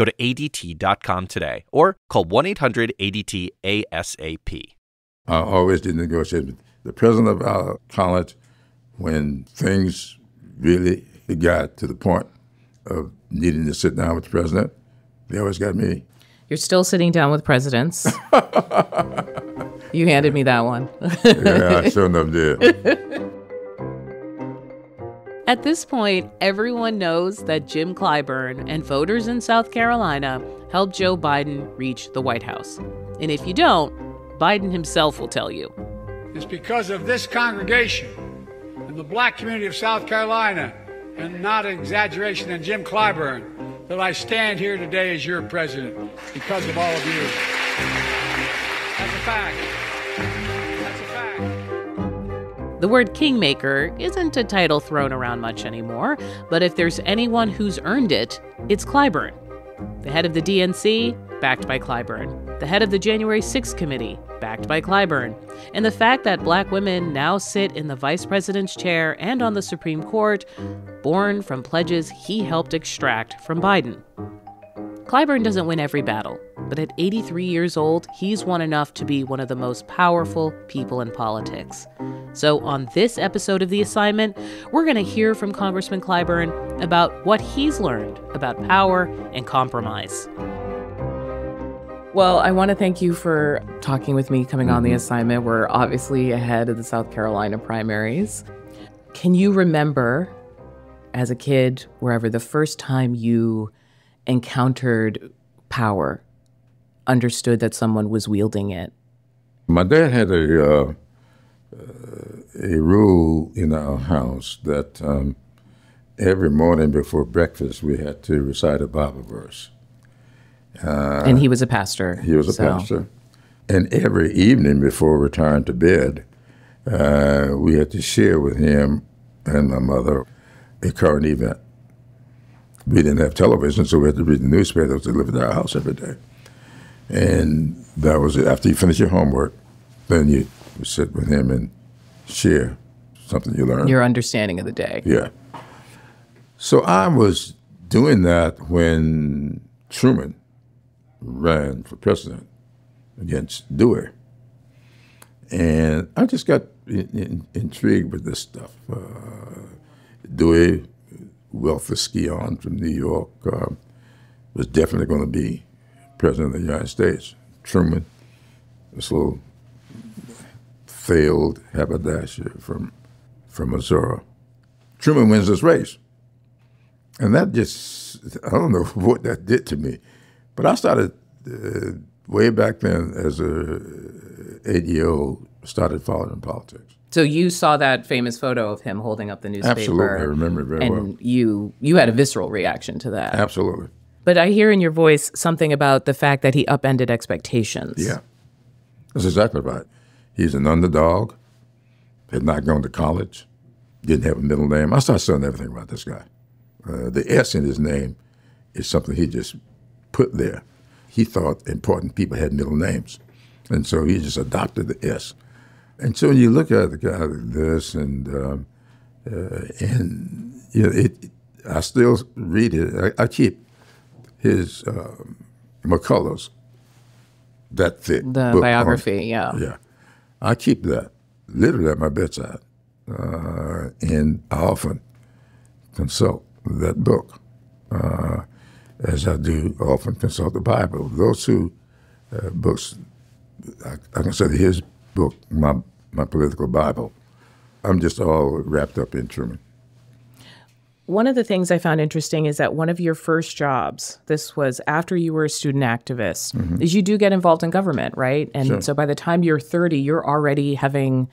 Go to ADT.com today or call 1 800 ADT ASAP. I always did negotiate with the president of our college when things really got to the point of needing to sit down with the president. They always got me. You're still sitting down with presidents. you handed me that one. yeah, I sure enough did. At this point, everyone knows that Jim Clyburn and voters in South Carolina helped Joe Biden reach the White House. And if you don't, Biden himself will tell you. It's because of this congregation and the black community of South Carolina, and not an exaggeration, and Jim Clyburn, that I stand here today as your president because of all of you. That's a fact. The word kingmaker isn't a title thrown around much anymore, but if there's anyone who's earned it, it's Clyburn. The head of the DNC, backed by Clyburn. The head of the January 6th committee, backed by Clyburn. And the fact that black women now sit in the vice president's chair and on the Supreme Court, born from pledges he helped extract from Biden. Clyburn doesn't win every battle, but at 83 years old, he's won enough to be one of the most powerful people in politics. So, on this episode of The Assignment, we're going to hear from Congressman Clyburn about what he's learned about power and compromise. Well, I want to thank you for talking with me, coming on the assignment. We're obviously ahead of the South Carolina primaries. Can you remember, as a kid, wherever the first time you encountered power, understood that someone was wielding it? My dad had a uh, a rule in our house that um, every morning before breakfast we had to recite a Bible verse. Uh, and he was a pastor. He was a so. pastor. And every evening before retiring to bed, uh, we had to share with him and my mother a current event. We didn't have television, so we had to read the newspaper that was delivered to our house every day. And that was it. After you finish your homework, then you sit with him and share something you learned. Your understanding of the day. Yeah. So I was doing that when Truman ran for president against Dewey. And I just got in, in, intrigued with this stuff. Uh, Dewey, wealthy scion from New York, uh, was definitely going to be president of the United States. Truman, this little failed haberdasher from, from Missouri. Truman wins this race. And that just, I don't know what that did to me. But I started uh, way back then as a eight-year-old, started following politics. So you saw that famous photo of him holding up the newspaper. Absolutely, I remember it very and well. And you you had a visceral reaction to that. Absolutely. But I hear in your voice something about the fact that he upended expectations. Yeah, that's exactly right. He's an underdog, had not gone to college, didn't have a middle name. I started studying everything about this guy. Uh, the S in his name is something he just put there. He thought important people had middle names. And so he just adopted the S. And so when you look at the guy like this, and um, uh, and you know, it, it, I still read it. I, I keep his um, McCullough's that thick the biography. On, yeah, yeah. I keep that literally at my bedside, uh, and I often consult that book, uh, as I do often consult the Bible. Those two uh, books, I, I, consider his book my my political Bible. I'm just all wrapped up in Truman. One of the things I found interesting is that one of your first jobs, this was after you were a student activist, mm-hmm. is you do get involved in government, right? And sure. so by the time you're 30, you're already having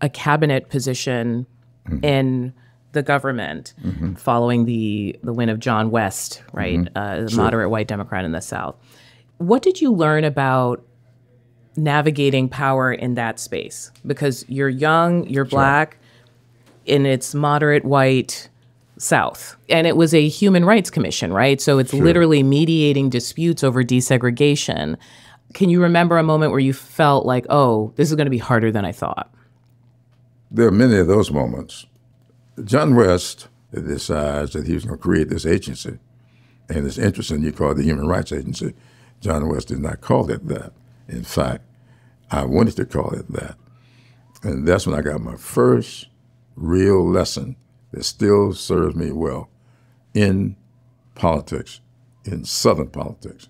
a cabinet position mm-hmm. in the government mm-hmm. following the the win of John West, right? Mm-hmm. Uh, the sure. moderate white Democrat in the South. What did you learn about navigating power in that space? Because you're young, you're black, and it's moderate white South. And it was a human rights commission, right? So it's literally mediating disputes over desegregation. Can you remember a moment where you felt like, oh, this is going to be harder than I thought? There are many of those moments. John West decides that he was going to create this agency. And it's interesting you call it the Human Rights Agency. John West did not call it that. In fact, I wanted to call it that. And that's when I got my first real lesson that still serves me well in politics, in Southern politics.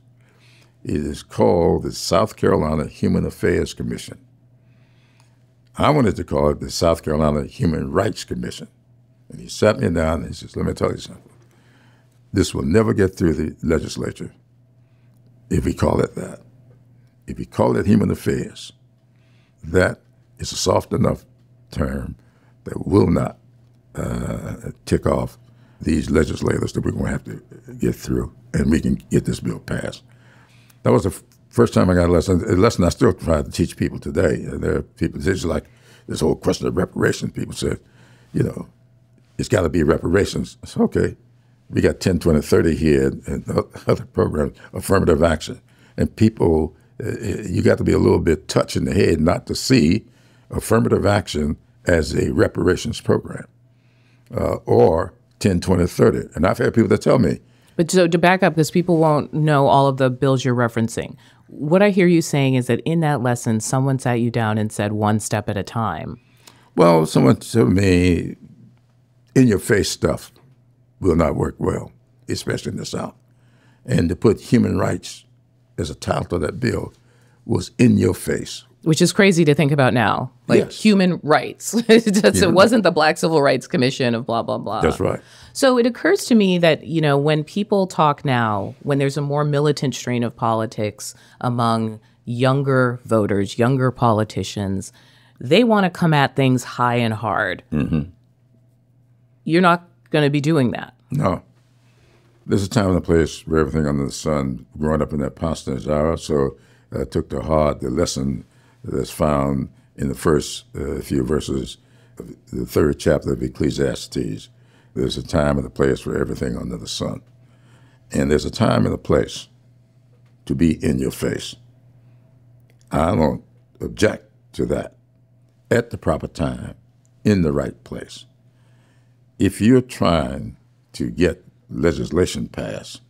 It is called the South Carolina Human Affairs Commission. I wanted to call it the South Carolina Human Rights Commission. And he sat me down and he says, Let me tell you something. This will never get through the legislature if we call it that. If we call it human affairs, that is a soft enough term that will not uh, tick off these legislators that we're going to have to get through, and we can get this bill passed. That was the f- first time I got a lesson. A lesson I still try to teach people today. Uh, There are people, it's like this whole question of reparations. People said, you know, it's got to be reparations. It's okay. We got 10, 20, 30 here and other programs, affirmative action. And people, uh, you got to be a little bit touched in the head not to see affirmative action as a reparations program uh, or 10, 20, 30. And I've had people that tell me, But so to back up, because people won't know all of the bills you're referencing, what I hear you saying is that in that lesson, someone sat you down and said one step at a time. well, someone told me, in your face stuff will not work well, especially in the South. And to put human rights as a title of that bill was in your face. Which is crazy to think about now. Like Yes. human rights. It wasn't the Black Civil Rights Commission of blah, blah, blah. That's right. So it occurs to me that, you know, when people talk now, when there's a more militant strain of politics among younger voters, younger politicians, they want to come at things high and hard. Mm-hmm. You're not going to be doing that. No. There's a time and a place for everything under the sun. Growing up in that Parsonage era, so I took to heart the lesson that's found in the first uh, few verses of the third chapter of Ecclesiastes. There's a time and a place for everything under the sun. And there's a time and a place to be in your face. I don't object to that at the proper time, in the right place if you're trying to get legislation passed,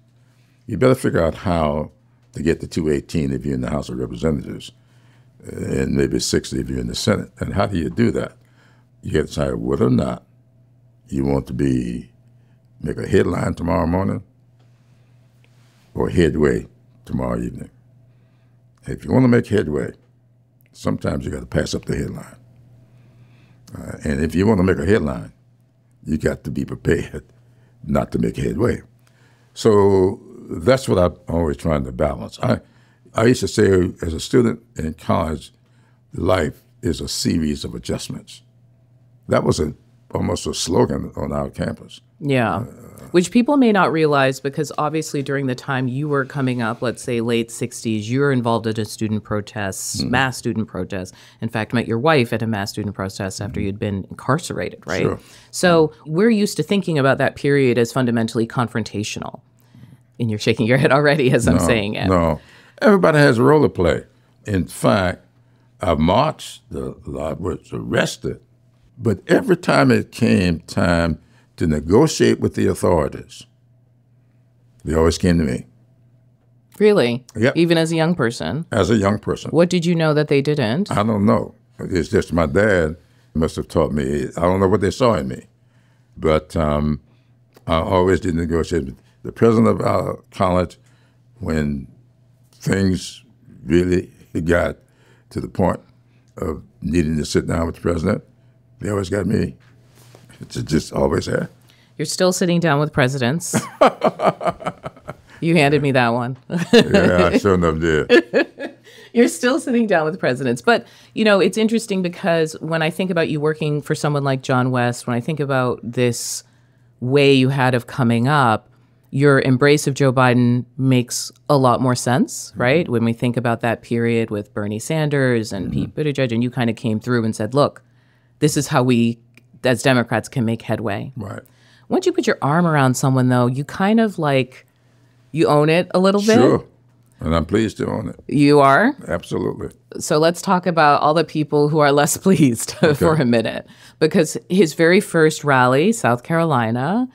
you better figure out how to get the 218 if you're in the House of Representatives, and maybe 60 if you're in the Senate. And how do you do that? You got to decide whether or not you want to be make a headline tomorrow morning or headway tomorrow evening. If you want to make headway, sometimes you got to pass up the headline. Uh, and if you want to make a headline, you got to be prepared not to make headway. So that's what I'm always trying to balance. I, I used to say as a student in college, life is a series of adjustments. That was a, almost a slogan on our campus. Yeah. Uh, Which people may not realize because obviously during the time you were coming up, let's say late 60s, you were involved in a student protests, mm-hmm. mass student protest. In fact, met your wife at a mass student protest after mm-hmm. you'd been incarcerated, right? Sure. So we're used to thinking about that period as fundamentally confrontational. And you're shaking your head already as I'm saying it. No, everybody has a role to play. In fact, I marched a lot, was arrested, but every time it came time to negotiate with the authorities, they always came to me Really? Yep. Even as a young person. as a young person. What did you know that they didn't? I don't know. It's just my dad must have taught me. I don't know what they saw in me, but um, I always did negotiate. with The president of our college, when things really got to the point of needing to sit down with the president, they always got me. It's just always there. You're still sitting down with presidents. you handed me that one. Yeah, I sure enough did. You're still sitting down with presidents. But, you know, it's interesting because when I think about you working for someone like John West, when I think about this way you had of coming up, your embrace of Joe Biden makes a lot more sense, mhm. right? When we think about that period with Bernie Sanders and mhm. Pete Buttigieg, and you kind of came through and said, look, this is how we, as Democrats, can make headway. Right. Once you put your arm around someone, though, you kind of like, you own it a little bit. Sure. And I'm pleased to own it. You are. Absolutely. So let's talk about all the people who are less pleased for a minute. Because his very first rally, South Carolina,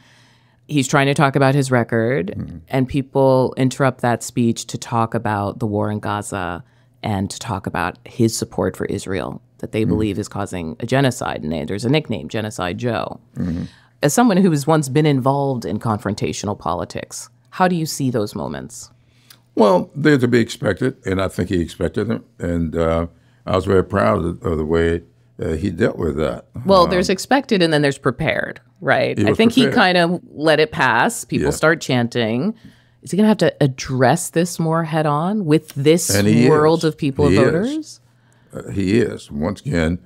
he's trying to talk about his record, hmm. and people interrupt that speech to talk about the war in Gaza and to talk about his support for Israel that they hmm. believe is causing a genocide. And there's a nickname, Genocide Joe. Hmm. As someone who has once been involved in confrontational politics, how do you see those moments? Well, they're to be expected, and I think he expected them. And uh, I was very proud of, of the way uh, he dealt with that. Well, there's expected and then there's prepared, right? I think he kind of let it pass. People Yeah. start chanting. Is he going to have to address this more head on with this world is. of people, He of is. voters? Uh, he is. Once again,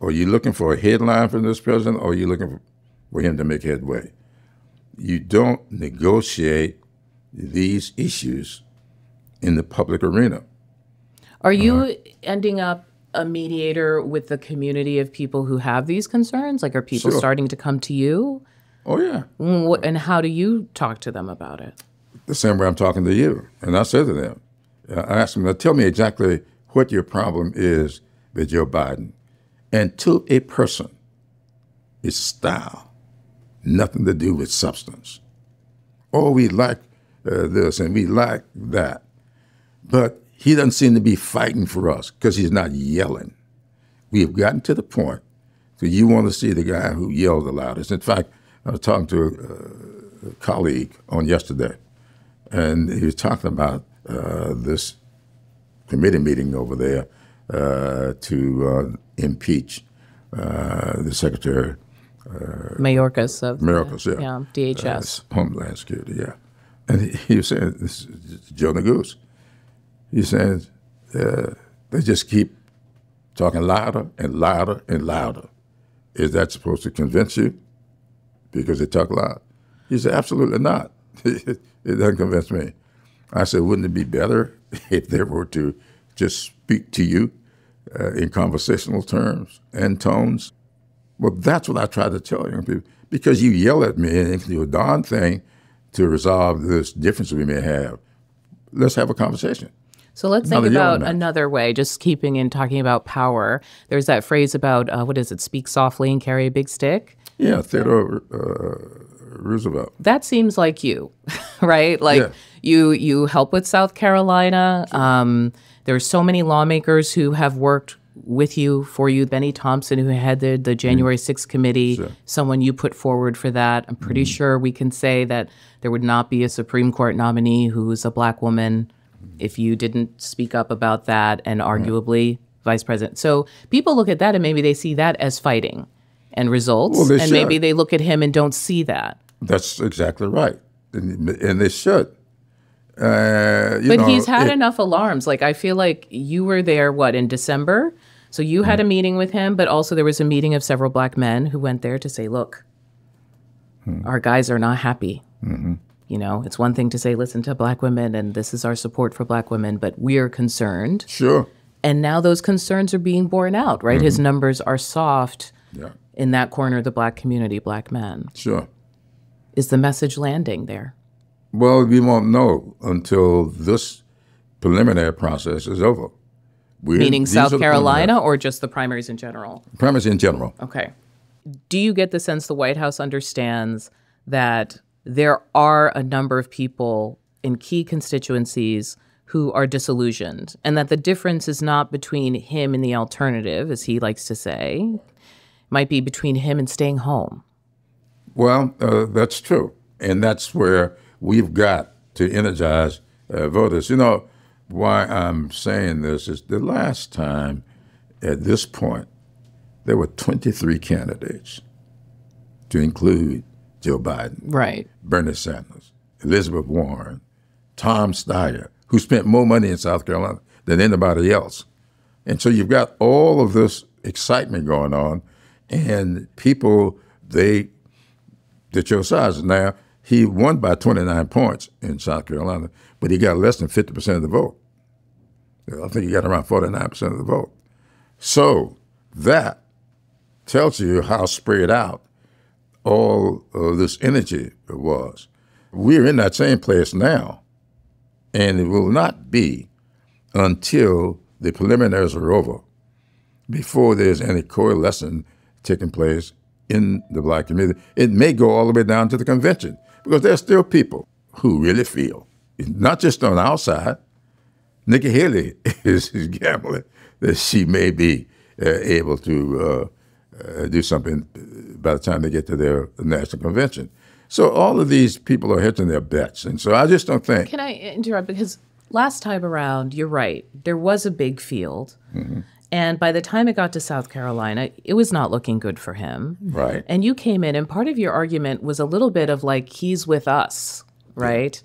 are you looking for a headline from this president, or are you looking for, for him to make headway? You don't negotiate these issues in the public arena. Are you Uh-huh. ending up a mediator with the community of people who have these concerns? Like, are people Sure. starting to come to you? Oh, yeah. Wh- And how do you talk to them about it? the same way I'm talking to you. And I said to them, I asked them, now tell me exactly what your problem is with Joe Biden. And to a person, it's style, nothing to do with substance. Oh, we like uh, this and we like that. But he doesn't seem to be fighting for us because he's not yelling. We have gotten to the point so you want to see the guy who yells the loudest. In fact, I was talking to a, a colleague on yesterday, and he was talking about uh, this committee meeting over there uh, to uh, impeach uh, the Secretary Mayorkas of Miracles, yeah. yeah, DHS. Homeland Security, yeah. And he, he was saying, this is Joe Neguse. He says, uh, they just keep talking louder and louder and louder. Is that supposed to convince you? Because they talk loud. He said, absolutely not. it doesn't convince me. I said, wouldn't it be better if they were to just speak to you uh, in conversational terms and tones? Well, that's what I try to tell young people. Because you yell at me and do a darn thing to resolve this difference we may have. Let's have a conversation. So let's think about another way, just keeping in talking about power. There's that phrase about, uh, what is it, speak softly and carry a big stick? Yeah, Theodore uh, Roosevelt. That seems like you, right? Like Yeah. you you help with South Carolina. Um, there's so many lawmakers who have worked with you for you. Benny Thompson, who headed the January 6th committee, someone you put forward for that. I'm pretty sure we can say that there would not be a Supreme Court nominee who's a black woman if you didn't speak up about that and arguably vice president. So people look at that and maybe they see that as fighting and results. Well, and maybe they look at him and don't see that. That's exactly right. And, and they should. Uh, you But know, he's had it- enough alarms. Like I feel like you were there, what in December? So you had a Mm-hmm. meeting with him, but also there was a meeting of several black men who went there to say, "Look, Hmm. our guys are not happy." Mm-hmm. You know, it's one thing to say, "Listen to black women," and this is our support for black women, but we're concerned. Sure. And now those concerns are being borne out, right? His numbers are soft Mm-hmm. Yeah, in that corner of the black community, black men. sure. Is the message landing there? Well, we won't know until this preliminary process is over. We're, Meaning South Carolina or just the primaries in general? Primaries in general. Okay. Do you get the sense the White House understands that there are a number of people in key constituencies who are disillusioned and that the difference is not between him and the alternative, as he likes to say, might be between him and staying home? Well, uh, that's true. And that's where we've got to energize uh, voters. You know, why I'm saying this is the last time at this point, there were 23 candidates to include Joe Biden, Right. Bernie Sanders, Elizabeth Warren, Tom Steyer, who spent more money in South Carolina than anybody else. And so you've got all of this excitement going on, and people, they, they chose sides. Now, he won by 29 points in South Carolina, but he got less than 50% of the vote. I think he got around 49% of the vote. So that tells you how spread out all of this energy was. We're in that same place now, and it will not be until the preliminaries are over before there's any coalescing taking place in the black community. It may go all the way down to the convention because there's still people who really feel, not just on our side, Nikki Haley is, gambling that she may be uh, able to uh, uh, do something by the time they get to their national convention. So all of these people are hedging their bets, and so I just don't think. Can I interrupt because last time around, you're right. There was a big field. Mm-hmm. And by the time it got to South Carolina, it was not looking good for him. Right. And you came in, and part of your argument was a little bit of like, he's with us, right?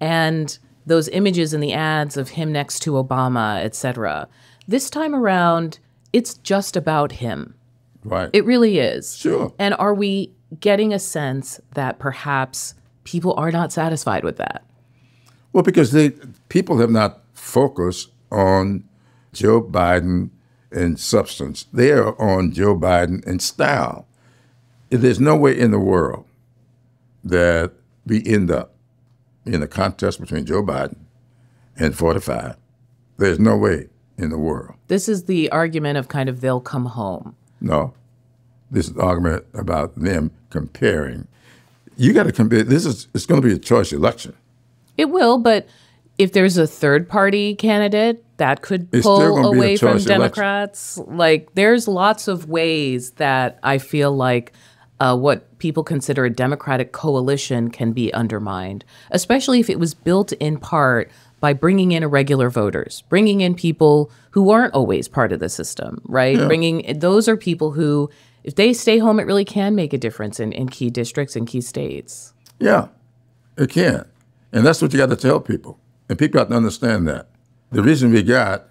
Yeah. And those images in the ads of him next to Obama, et cetera. This time around, it's just about him. Right. It really is. Sure. And are we getting a sense that perhaps people are not satisfied with that? Well, because they people have not focused on Joe Biden in substance. They are on Joe Biden in style. There's no way in the world that we end up in a contest between Joe Biden and 45. There's no way in the world. This is the argument of kind of they'll come home. No. This argument about them comparing. You got to compare. This is it's going to be a choice election. It will, but if there's a third party candidate, that could it's pull away from Democrats. Election. Like, there's lots of ways that I feel like uh, what people consider a Democratic coalition can be undermined, especially if it was built in part by bringing in irregular voters, bringing in people who aren't always part of the system, right? Yeah. Bringing those are people who, if they stay home, it really can make a difference in, in key districts and key states. Yeah, it can. And that's what you got to tell people. And people have to understand that. The reason we got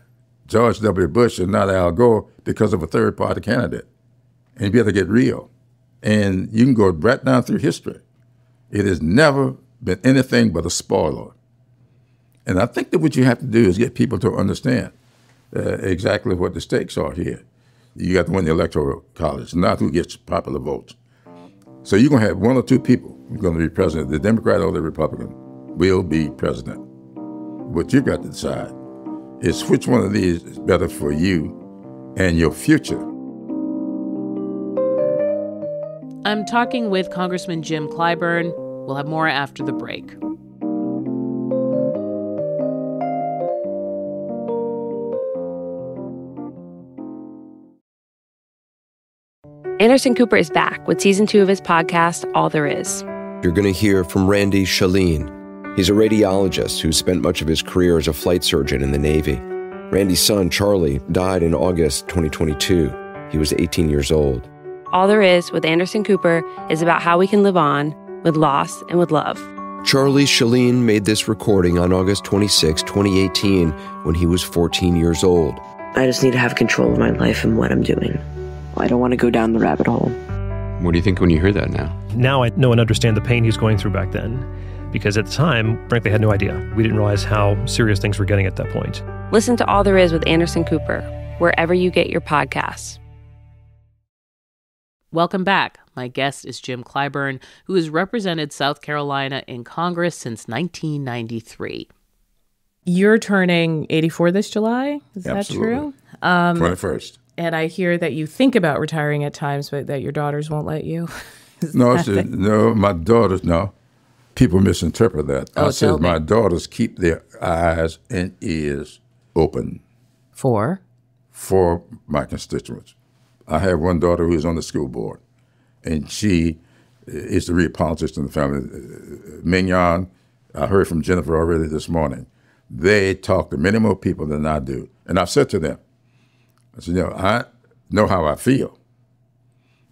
George W. Bush and not Al Gore because of a third party candidate. And you better get real. And you can go right down through history. It has never been anything but a spoiler. And I think that what you have to do is get people to understand uh, exactly what the stakes are here. You got to win the electoral college, not who gets popular votes. So you're going to have one or two people who are going to be president. The Democrat or the Republican will be president. What you've got to decide is which one of these is better for you and your future. I'm talking with Congressman Jim Clyburn. We'll have more after the break. Anderson Cooper is back with season two of his podcast, All There Is. You're going to hear from Randy Shalene. He's a radiologist who spent much of his career as a flight surgeon in the Navy. Randy's son, Charlie, died in August 2022. He was 18 years old. All There Is with Anderson Cooper is about how we can live on with loss and with love. Charlie Shalene made this recording on August 26, 2018, when he was 14 years old. I just need to have control of my life and what I'm doing. I don't want to go down the rabbit hole. What do you think when you hear that now? Now I know and understand the pain he's going through back then. Because at the time, frankly, I had no idea. We didn't realize how serious things were getting at that point. Listen to All There Is with Anderson Cooper, wherever you get your podcasts. Welcome back. My guest is Jim Clyburn, who has represented South Carolina in Congress since 1993. You're turning 84 this July. Is Absolutely. that true? Um, 21st. And I hear that you think about retiring at times, but that your daughters won't let you. no, she, no, my daughters, no. People misinterpret that. Oh, I said my daughters keep their eyes and ears open. For? For my constituents. I have one daughter who's on the school board, and she is the real politician in the family. Uh, Mignon, I heard from Jennifer already this morning. They talk to many more people than I do. And I've said to them, I said, know, I know how I feel.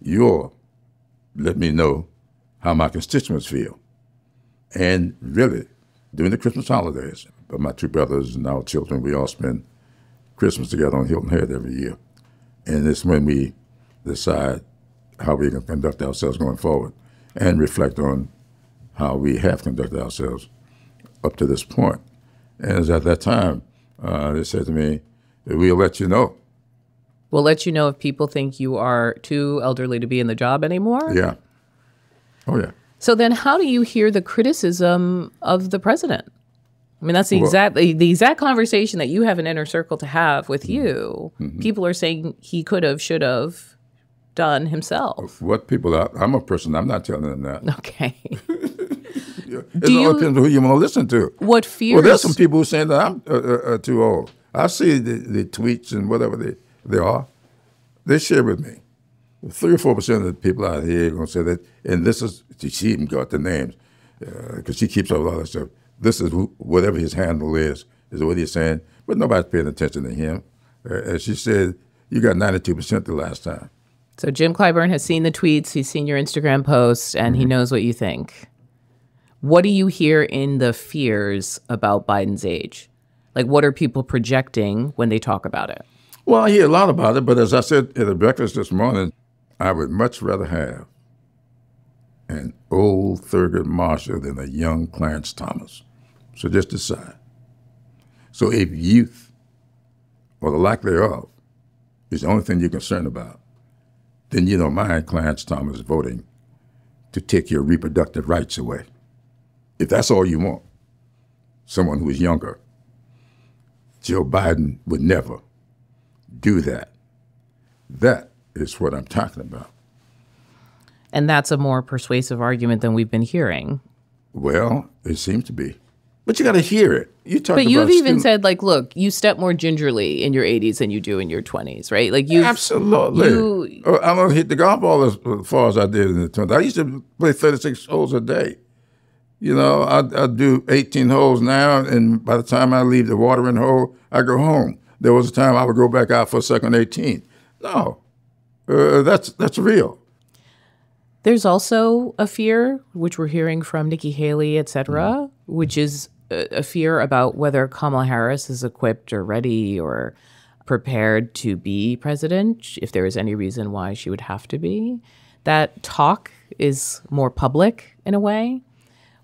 You'll let me know how my constituents feel. And really, during the Christmas holidays, but my two brothers and our children, we all spend Christmas together on Hilton Head every year. And it's when we decide how we can conduct ourselves going forward and reflect on how we have conducted ourselves up to this point. And at that time uh, they said to me, "We'll let you know." We'll let you know if people think you are too elderly to be in the job anymore. Yeah. Oh yeah. So then, how do you hear the criticism of the president? I mean, that's the Well- exact the, exact conversation that you have an inner circle to have with Mm-hmm. you. People are saying he could have, should have done himself. What people are, I'm a person, I'm not telling them that. Okay. It Do all you- depends on who you want to listen to. What fears? Well, there's some people who saying that I'm uh, uh, uh, too old. I see the, the tweets and whatever they, they are. They share with me. Three or four percent of the people out here are going to say that, and this is, she even got the names, because she keeps up with all that stuff. This is who, whatever his handle is, is what he's saying, but nobody's paying attention to him. Uh, as she said, you got 92% the last time. So Jim Clyburn has seen the tweets, he's seen your Instagram posts, and Mm-hmm. he knows what you think. What do you hear in the fears about Biden's age? Like, what are people projecting when they talk about it? Well, I hear a lot about it, but as I said at the breakfast this morning, I would much rather have an old Thurgood Marshall than a young Clarence Thomas. So just decide. So if youth, or the lack thereof, is the only thing you're concerned about, then you don't mind Clarence Thomas voting to take your reproductive rights away. If that's all you want, someone who is younger, Joe Biden would never do that. That is what I'm talking about. And that's a more persuasive argument than we've been hearing. Well, it seems to be. But you got to hear it. You talk. But you've even said, like, look, you step more gingerly in your 80s than you do in your 20s, right? Like, you Absolutely. You, Oh, I don't hit the golf ball as as far as I did in the 20s. I used to play 36 holes a day. You know, I, I do 18 holes now, and by the time I leave the watering hole, I go home. There was a time I would go back out for a second 18. No, uh, that's that's real. There's also a fear, which we're hearing from Nikki Haley, et cetera, Mm-hmm. which is a, a fear about whether Kamala Harris is equipped or ready or prepared to be president, if there is any reason why she would have to be. That talk is more public in a way.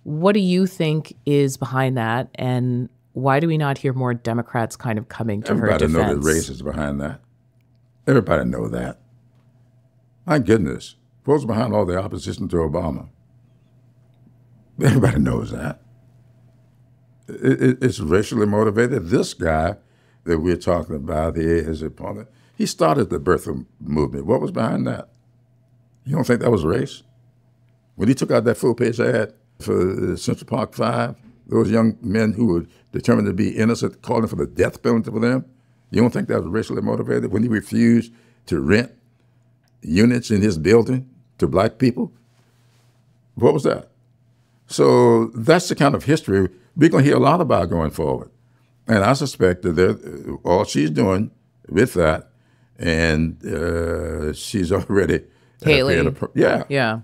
What do you think is behind that? And why do we not hear more Democrats kind of coming to her defense? Everybody know the race is behind that. Everybody know that. My goodness, what's behind all the opposition to Obama? Everybody knows that. It, it- it's racially motivated. This guy that we're talking about here, his opponent, he started the birther movement. What was behind that? You don't think that was race? When he took out that full page ad for uh, Central Park Five, those young men who were determined to be innocent, calling for the death penalty for them, you don't think that was racially motivated? When he refused to rent units in his building to black people? What was that? So that's the kind of history we're going to hear a lot about going forward. And I suspect that all she's doing with that, and uh, she's already uh, Haley. yeah, Yeah.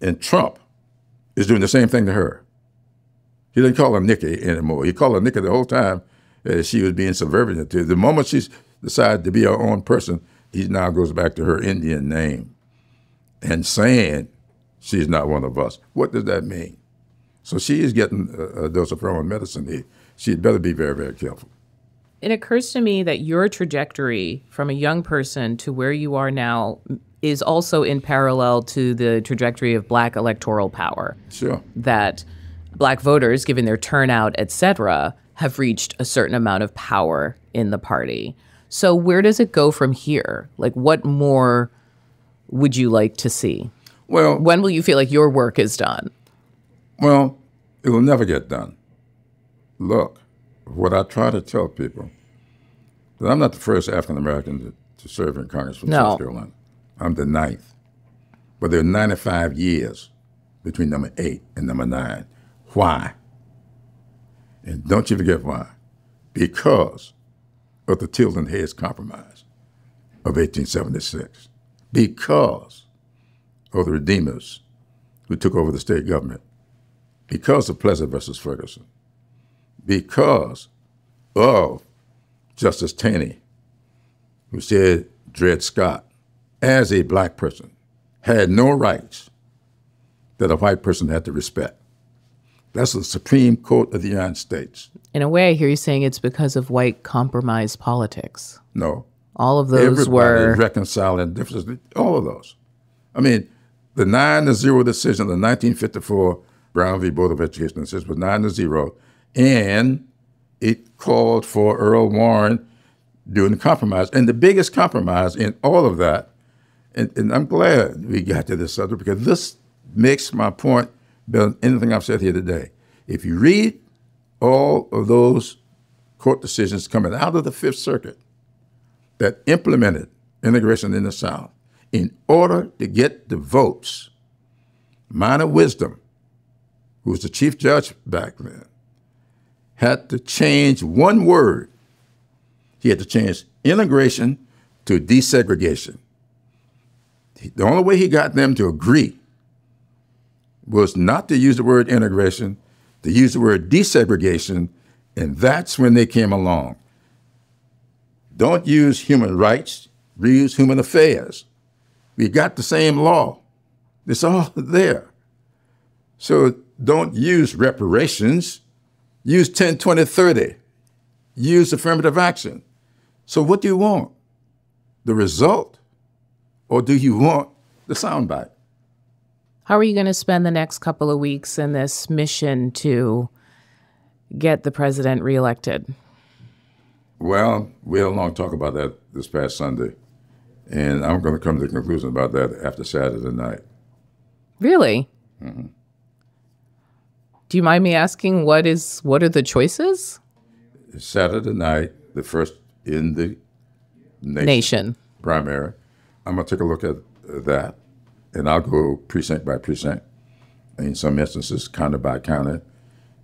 and Trump is doing the same thing to her. He didn't call her Nikki anymore. He called her Nikki the whole time uh, she was being subservient to. The moment she's decided to be her own person, he now goes back to her Indian name and saying she's not one of us. What does that mean? So she is getting a, a dose of her own medicine here. She'd better be very, very careful. it occurs to me that your trajectory from a young person to where you are now is also in parallel to the trajectory of black electoral power Sure. that black voters given their turnout etc have reached a certain amount of power in the party so where does it go from here like what more would you like to see Well, when will you feel like your work is done Well, it will never get done. Look, what I try to tell people that I'm not the first African American to, to serve in Congress from No. South Carolina. I'm the ninth. But there are 95 years between number eight and number nine. Why? And don't you forget why. Because of the Tilden Hayes Compromise of 1876. Because of the Redeemers who took over the state government because of Plessy versus Ferguson, because of Justice Taney, who said Dred Scott, as a black person, had no rights that a white person had to respect. That's the Supreme Court of the United States. In a way, I hear you saying it's because of white compromise politics. No. All of those Everybody were reconciling differences. All of those. I mean, the nine to zero decision the 1954 Brown v. Board of Education decision was nine to zero, and it called for Earl Warren doing the compromise. And the biggest compromise in all of that, and, and I'm glad we got to this subject because this makes my point than anything I've said here today. If you read all of those court decisions coming out of the Fifth Circuit that implemented integration in the South, in order to get the votes, Minor Wisdom, who was the chief judge back then, had to change one word. He had to change integration to desegregation. The only way he got them to agree was not to use the word integration, to use the word desegregation, and that's when they came along. Don't use human rights, use human affairs. We got the same law. It's all there. So don't use reparations. Use 10, 20, 30. Use affirmative action. So what do you want? The result? Or do you want the soundbite? How are you going to spend the next couple of weeks in this mission to get the president reelected? Well, we had a long talk about that this past Sunday, and I'm going to come to the conclusion about that after Saturday night. Really? Mm-hmm. Do you mind me asking what is what are the choices? Saturday night, the first in the nation, nation. primary. I'm going to take a look at that, and I'll go precinct by precinct. In some instances, county by county.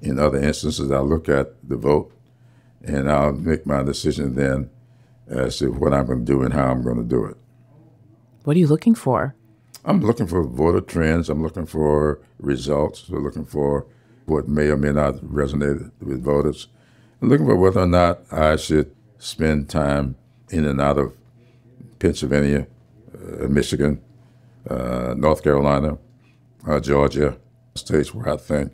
In other instances, I'll look at the vote, and I'll make my decision then as to what I'm going to do and how I'm going to do it. What are you looking for? I'm looking for voter trends. I'm looking for results. We're looking for what may or may not resonate with voters. I'm looking for whether or not I should spend time in and out of Pennsylvania, uh, Michigan, uh, North Carolina, uh, Georgia, states where I think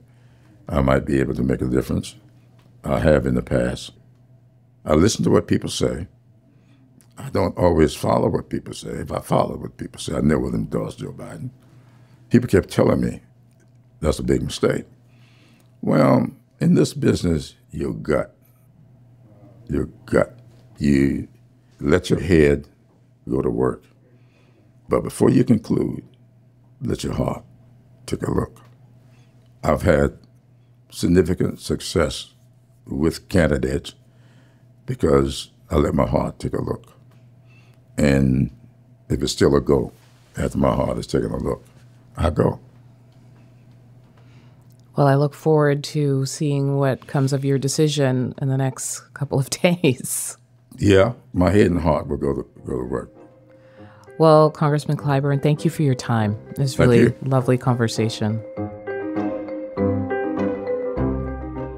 I might be able to make a difference. I have in the past. I listen to what people say. I don't always follow what people say. If I follow what people say, I never would endorse Joe Biden. People kept telling me that's a big mistake. Well, in this business, your gut, your gut, you let your head go to work. But before you conclude, let your heart take a look. I've had significant success with candidates because I let my heart take a look. And if it's still a go after my heart is taking a look, I go. Well, I look forward to seeing what comes of your decision in the next couple of days. Yeah, my head and heart will go to, go to work. Well, Congressman Clyburn, thank you for your time. It was really a lovely conversation.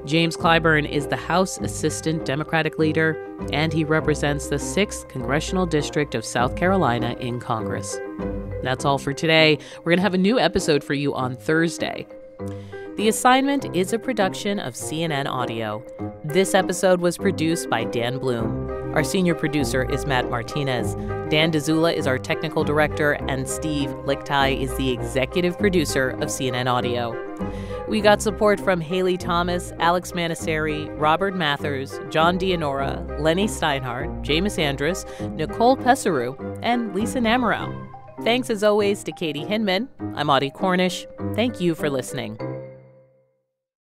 James Clyburn is the House Assistant Democratic Leader, and he represents the 6th Congressional District of South Carolina in Congress. That's all for today. We're going to have a new episode for you on Thursday. The Assignment is a production of CNN Audio. This episode was produced by Dan Bloom. Our senior producer is Matt Martinez. Dan Dzula is our technical director, and Steve Lickteig is the executive producer of CNN Audio. We got support from Haley Thomas, Alex Manasseri, Robert Mathers, John Dianora, Lenny Steinhardt, James Andrus, Nicole Pesaru, and Lisa Namerow. Thanks as always to Katie Hinman. I'm Audie Cornish. Thank you for listening.